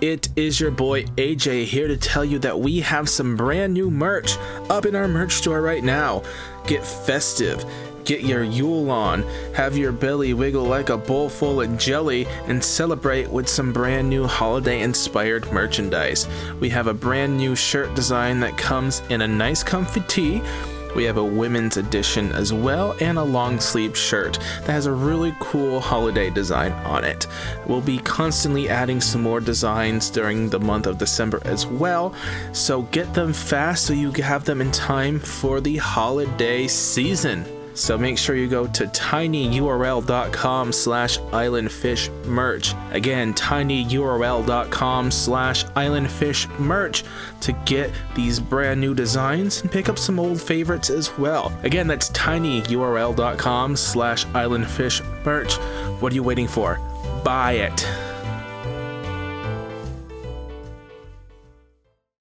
It is your boy AJ here to tell you that we have some brand new merch up in our merch store right now. Get festive. Get your Yule on, have your belly wiggle like a bowl full of jelly, and celebrate with some brand new holiday inspired merchandise. We have a brand new shirt design that comes in a nice comfy tee we have a women's edition as well and a long sleeve shirt that has a really cool holiday design on it. We'll be constantly adding some more designs during the month of December as well, so get them fast so you have them in time for the holiday season. So make sure you go to tinyurl.com slash islandfishmerch. Again, tinyurl.com slash islandfishmerch to get these brand new designs and pick up some old favorites as well. Again, that's tinyurl.com slash islandfishmerch. What are you waiting for? Buy it.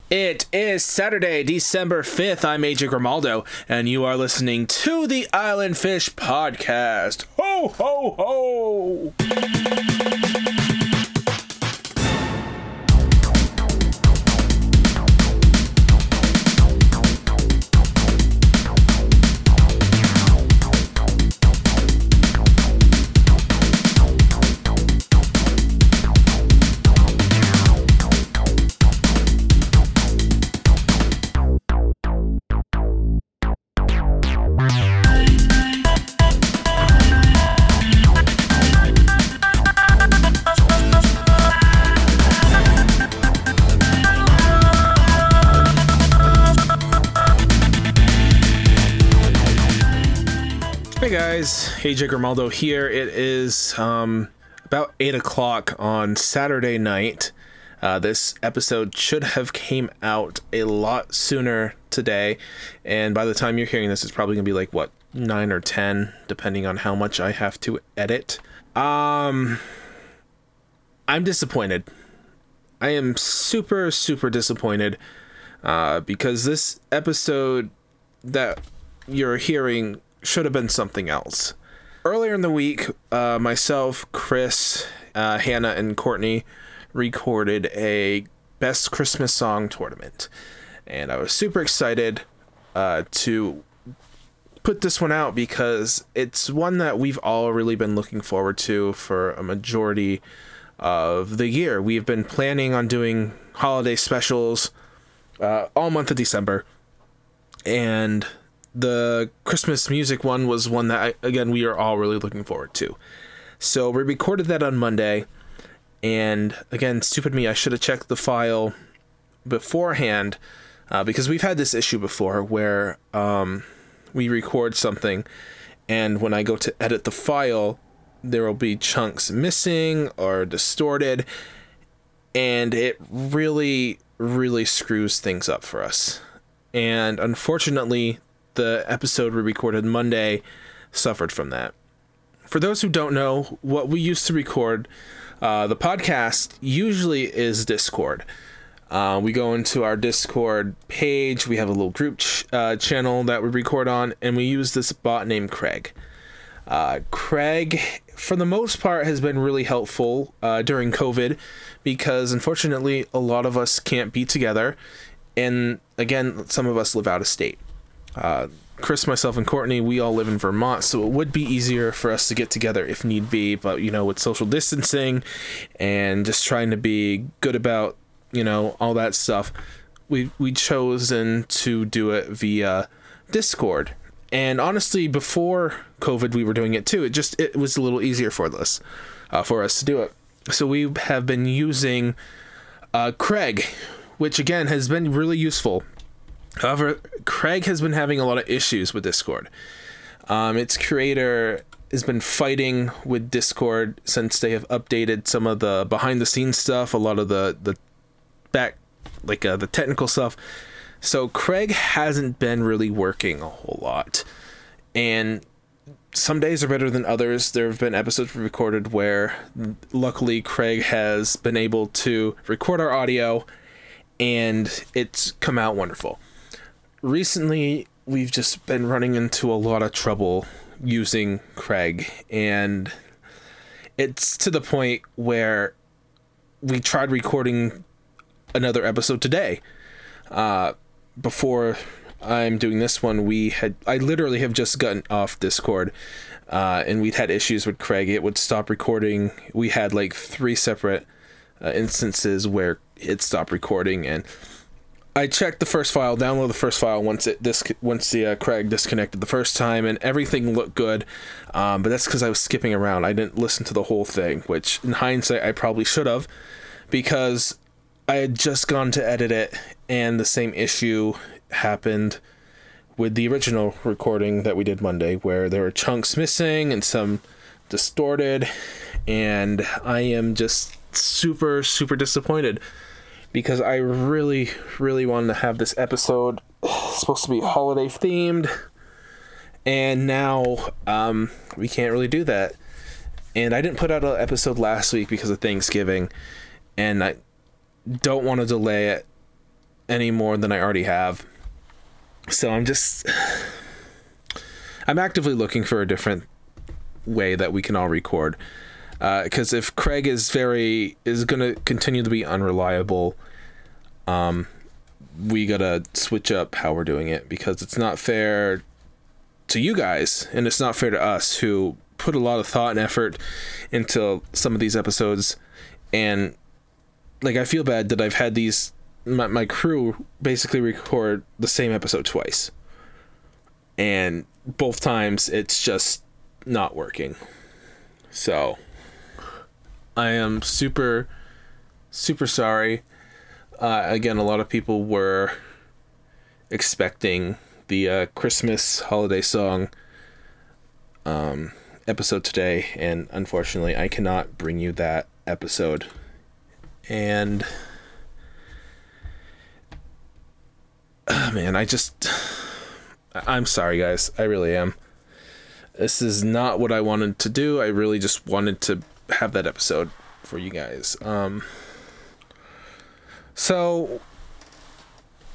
It is Saturday, December 5th. I'm AJ Grimaldo, and you are listening to the Island Fish Podcast. Ho, ho, ho! Guys, AJ Grimaldo here. It is um, about eight o'clock on Saturday night. Uh, this episode should have came out a lot sooner today, and by the time you're hearing this, it's probably gonna be like what nine or ten, depending on how much I have to edit. Um, I'm disappointed. I am super super disappointed uh, because this episode that you're hearing should have been something else. Earlier in the week, uh, myself, Chris, uh, Hannah, and Courtney recorded a best Christmas song tournament, and I was super excited uh, to put this one out because it's one that we've all really been looking forward to for a majority of the year. We've been planning on doing holiday specials uh, all month of December, and the Christmas music one was one that I, again we are all really looking forward to. So we recorded that on Monday, and again, stupid me, I should have checked the file beforehand uh, because we've had this issue before where um, we record something, and when I go to edit the file, there will be chunks missing or distorted, and it really, really screws things up for us. And unfortunately, the episode we recorded Monday suffered from that. For those who don't know, what we used to record, uh, the podcast usually is Discord. Uh, we go into our Discord page. We have a little group ch- uh, channel that we record on, and we use this bot named Craig. Uh, Craig, for the most part, has been really helpful uh, during COVID because unfortunately, a lot of us can't be together. And again, some of us live out of state. Uh, Chris, myself, and Courtney, we all live in Vermont, so it would be easier for us to get together if need be. But you know, with social distancing and just trying to be good about you know all that stuff, we we chosen to do it via Discord. And honestly, before COVID, we were doing it too. It just it was a little easier for us, uh, for us to do it. So we have been using uh, Craig, which again has been really useful However, Craig has been having a lot of issues with Discord. Um, its creator has been fighting with Discord since they have updated some of the behind the scenes stuff, a lot of the the back like uh, the technical stuff. So Craig hasn't been really working a whole lot, and some days are better than others. There have been episodes recorded where, luckily, Craig has been able to record our audio, and it's come out wonderful recently we've just been running into a lot of trouble using Craig, and it's to the point where we tried recording another episode today. Uh, before I'm doing this one, we had I literally have just gotten off Discord, uh, and we'd had issues with Craig. It would stop recording. We had like three separate uh, instances where it stopped recording, and I checked the first file, download the first file once it dis- once the uh, Craig disconnected the first time, and everything looked good. Um, but that's because I was skipping around. I didn't listen to the whole thing, which in hindsight I probably should have, because I had just gone to edit it, and the same issue happened with the original recording that we did Monday, where there were chunks missing and some distorted, and I am just super super disappointed because I really, really wanted to have this episode it's supposed to be holiday themed, and now um, we can't really do that. And I didn't put out an episode last week because of Thanksgiving, and I don't want to delay it any more than I already have. So I'm just, I'm actively looking for a different way that we can all record because uh, if Craig is very is gonna continue to be unreliable, um, we gotta switch up how we're doing it because it's not fair to you guys and it's not fair to us who put a lot of thought and effort into some of these episodes. And like I feel bad that I've had these my, my crew basically record the same episode twice. And both times it's just not working. So I am super, super sorry. Uh, again, a lot of people were expecting the uh, Christmas holiday song um, episode today, and unfortunately, I cannot bring you that episode. And oh, man, I just I'm sorry, guys. I really am. This is not what I wanted to do. I really just wanted to have that episode for you guys. Um, so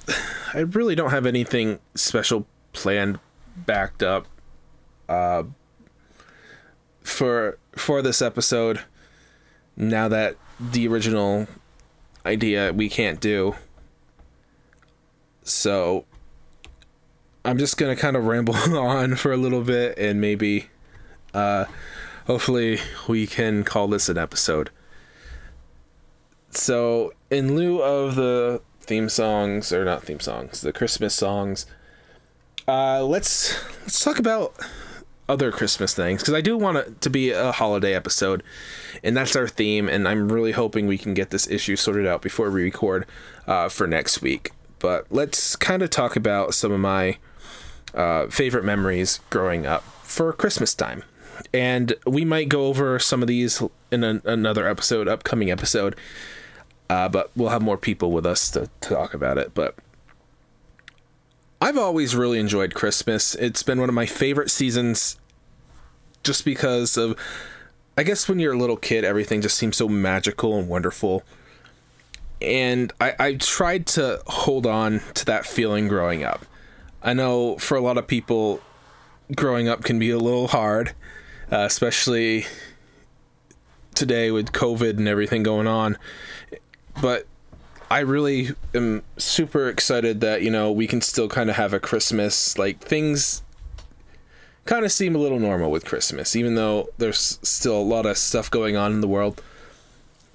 I really don't have anything special planned backed up uh, for for this episode. Now that the original idea we can't do, so I'm just gonna kind of ramble on for a little bit and maybe uh, hopefully we can call this an episode. So, in lieu of the theme songs or not theme songs, the Christmas songs, uh, let's let's talk about other Christmas things because I do want it to be a holiday episode, and that's our theme. And I'm really hoping we can get this issue sorted out before we record uh, for next week. But let's kind of talk about some of my uh, favorite memories growing up for Christmas time and we might go over some of these in an, another episode, upcoming episode. Uh, but we'll have more people with us to, to talk about it. But I've always really enjoyed Christmas. It's been one of my favorite seasons, just because of, I guess, when you're a little kid, everything just seems so magical and wonderful. And I, I tried to hold on to that feeling growing up. I know for a lot of people, growing up can be a little hard uh, especially today with COVID and everything going on. But I really am super excited that, you know, we can still kind of have a Christmas. Like, things kind of seem a little normal with Christmas, even though there's still a lot of stuff going on in the world.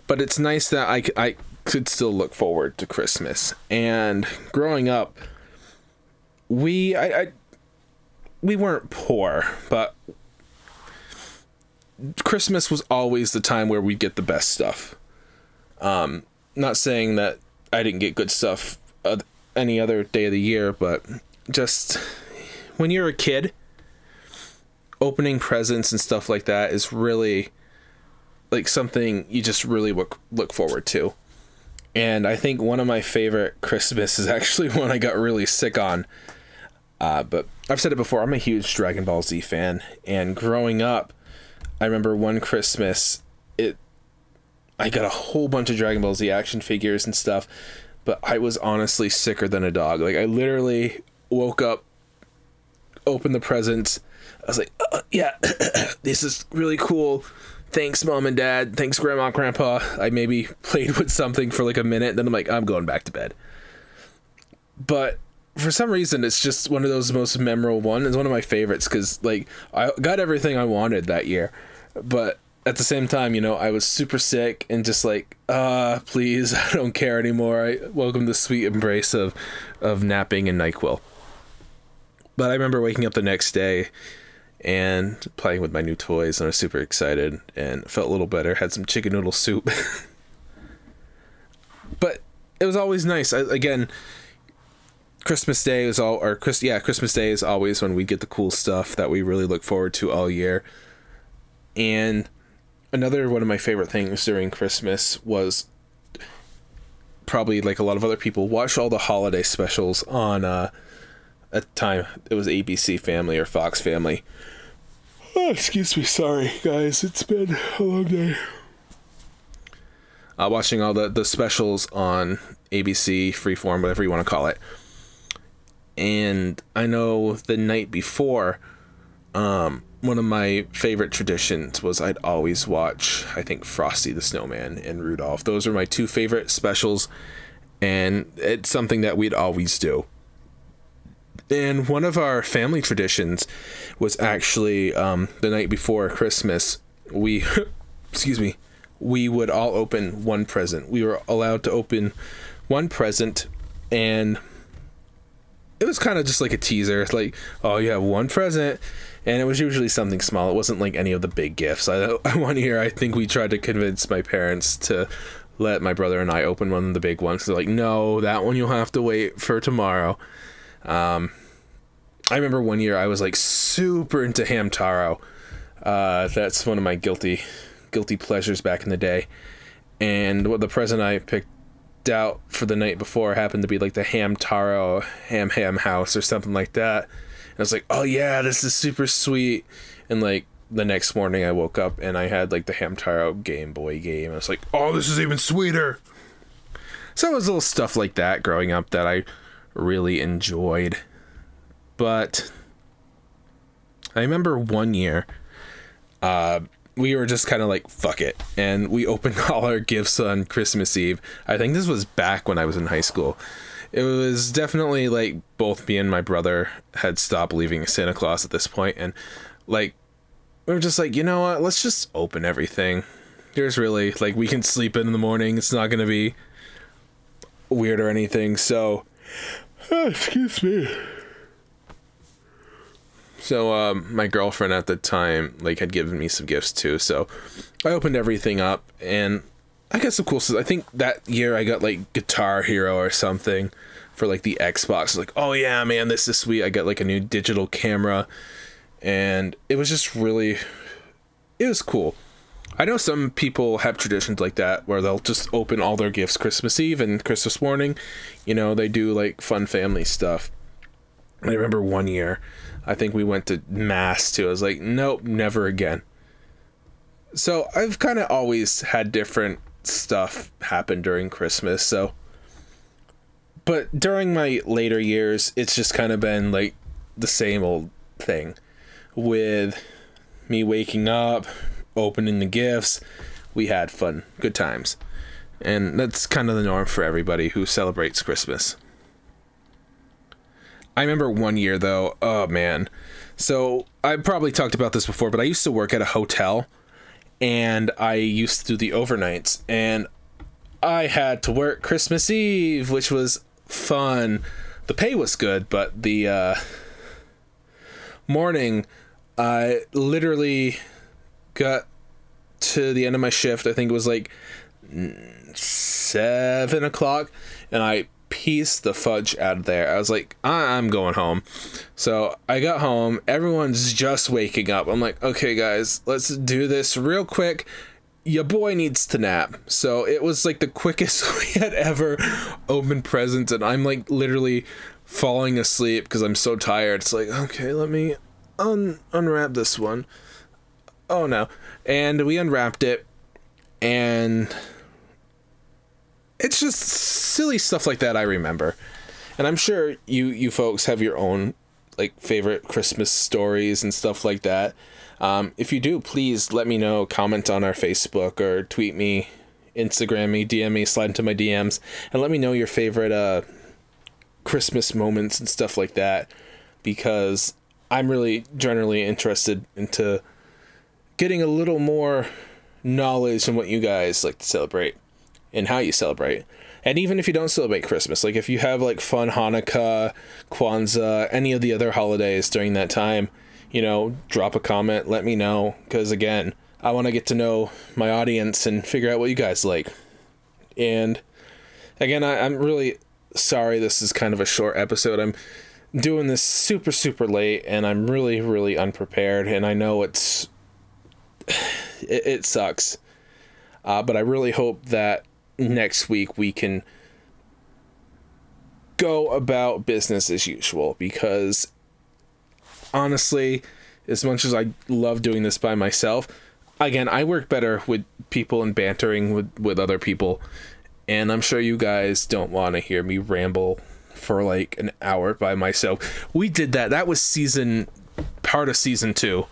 But it's nice that I, I could still look forward to Christmas. And growing up, we, I, I we weren't poor, but Christmas was always the time where we get the best stuff. Um, not saying that I didn't get good stuff any other day of the year, but just when you're a kid, opening presents and stuff like that is really like something you just really look look forward to. And I think one of my favorite Christmas is actually one I got really sick on. Uh, but I've said it before, I'm a huge Dragon Ball Z fan, and growing up, I remember one Christmas, it I got a whole bunch of Dragon Ball Z action figures and stuff, but I was honestly sicker than a dog. Like I literally woke up, opened the presents. I was like, uh, "Yeah, this is really cool." thanks mom and dad, thanks grandma, grandpa. I maybe played with something for like a minute, then I'm like, I'm going back to bed. But for some reason, it's just one of those most memorable ones. It's one of my favorites because like I got everything I wanted that year, but at the same time, you know, I was super sick and just like, uh, please, I don't care anymore. I welcome the sweet embrace of of napping and NyQuil. But I remember waking up the next day and playing with my new toys and I was super excited and felt a little better. Had some chicken noodle soup. but it was always nice. I, again, Christmas Day is all or Chris yeah, Christmas Day is always when we get the cool stuff that we really look forward to all year. And another one of my favorite things during Christmas was probably like a lot of other people watch all the holiday specials on uh at the time it was ABC Family or Fox Family. Oh, excuse me, sorry guys, it's been a long day. Uh, watching all the the specials on ABC, Freeform, whatever you want to call it. And I know the night before, um, one of my favorite traditions was I'd always watch, I think, Frosty the Snowman and Rudolph. Those are my two favorite specials, and it's something that we'd always do. And one of our family traditions was actually um, the night before Christmas. We, excuse me, we would all open one present. We were allowed to open one present, and it was kind of just like a teaser. It's like, oh, you have one present, and it was usually something small. It wasn't like any of the big gifts. I I one year I think we tried to convince my parents to let my brother and I open one of the big ones. They're like, no, that one you'll have to wait for tomorrow. Um, I remember one year I was like super into Hamtaro. Uh, that's one of my guilty guilty pleasures back in the day. And what the present I picked out for the night before happened to be like the Ham Hamtaro Ham Ham House or something like that. And I was like, oh yeah, this is super sweet. And like the next morning I woke up and I had like the Ham Hamtaro Game Boy game. I was like, oh, this is even sweeter. So it was little stuff like that growing up that I really enjoyed. But I remember one year, uh, we were just kind of like, fuck it. And we opened all our gifts on Christmas Eve. I think this was back when I was in high school. It was definitely like both me and my brother had stopped in Santa Claus at this point, And like, we were just like, you know what? Let's just open everything. There's really, like, we can sleep in, in the morning. It's not to be weird or anything. So, oh, excuse me. So um, my girlfriend at the time like had given me some gifts too. So I opened everything up and I got some cool stuff. I think that year I got like Guitar Hero or something for like the Xbox. Like, oh yeah, man, this is sweet. I got like a new digital camera, and it was just really, it was cool. I know some people have traditions like that where they'll just open all their gifts Christmas Eve and Christmas morning. You know, they do like fun family stuff. I remember one year I think we went to mass too. I was like, nope, never again. So I've kind of always had different stuff happen during Christmas. So, but during my later years, it's just kind of been like the same old thing with me waking up, opening the gifts. We had fun, good times. And that's kind of the norm for everybody who celebrates Christmas. I remember one year though. Oh man. So I probably talked about this before, but I used to work at a hotel, and I used to do the overnights, and I had to work Christmas Eve, which was fun. The pay was good, but the uh, morning, I literally got to the end of my shift. I think it was like seven o'clock, and I piece the fudge out of there. I was like, I'm going home. So I got home. Everyone's just waking up. I'm like, okay, guys, let's do this real quick. Your boy needs to nap. So it was like the quickest we had ever opened presents, and I'm like literally falling asleep because I'm so tired. It's like, okay, let me un- unwrap this one. Oh no. And we unwrapped it, and it's just silly stuff like that I remember. And I'm sure you you folks have your own like favorite Christmas stories and stuff like that. Um, if you do, please let me know. Comment on our Facebook or tweet me, Instagram me, DM me, slide into my DMs, and let me know your favorite uh, Christmas moments and stuff like that. Because I'm really generally interested into getting a little more knowledge on what you guys like to celebrate and how you celebrate. And even if you don't celebrate Christmas, like if you have like fun Hanukkah, Kwanzaa, any of the other holidays during that time, you know, drop a comment, let me know. Because again, I want to get to know my audience and figure out what you guys like. And again, I, I'm really sorry this is kind of a short episode. I'm doing this super, super late and I'm really, really unprepared. And I know it's. It, it sucks. Uh, but I really hope that next week we can go about business as usual because honestly, as much as I love doing this by myself, again, I work better with people and bantering with, with other people. And I'm sure you guys don't want to hear me ramble for like an hour by myself. We did that. That was season part of season two.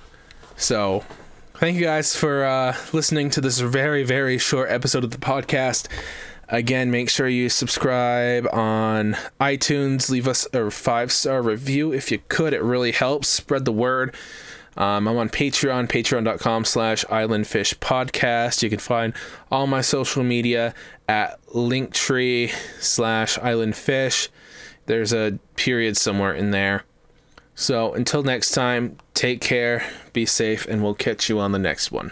So thank you guys for uh, listening to this very, very short episode of the podcast. Again, make sure you subscribe on iTunes. Leave us a five star review if you could. It really helps spread the word. Um, I'm on Patreon, patreon.com slash islandfish podcast. You can find all my social media at linktree slash islandfish. There's a period somewhere in there. So until next time, take care, be safe, and we'll catch you on the next one.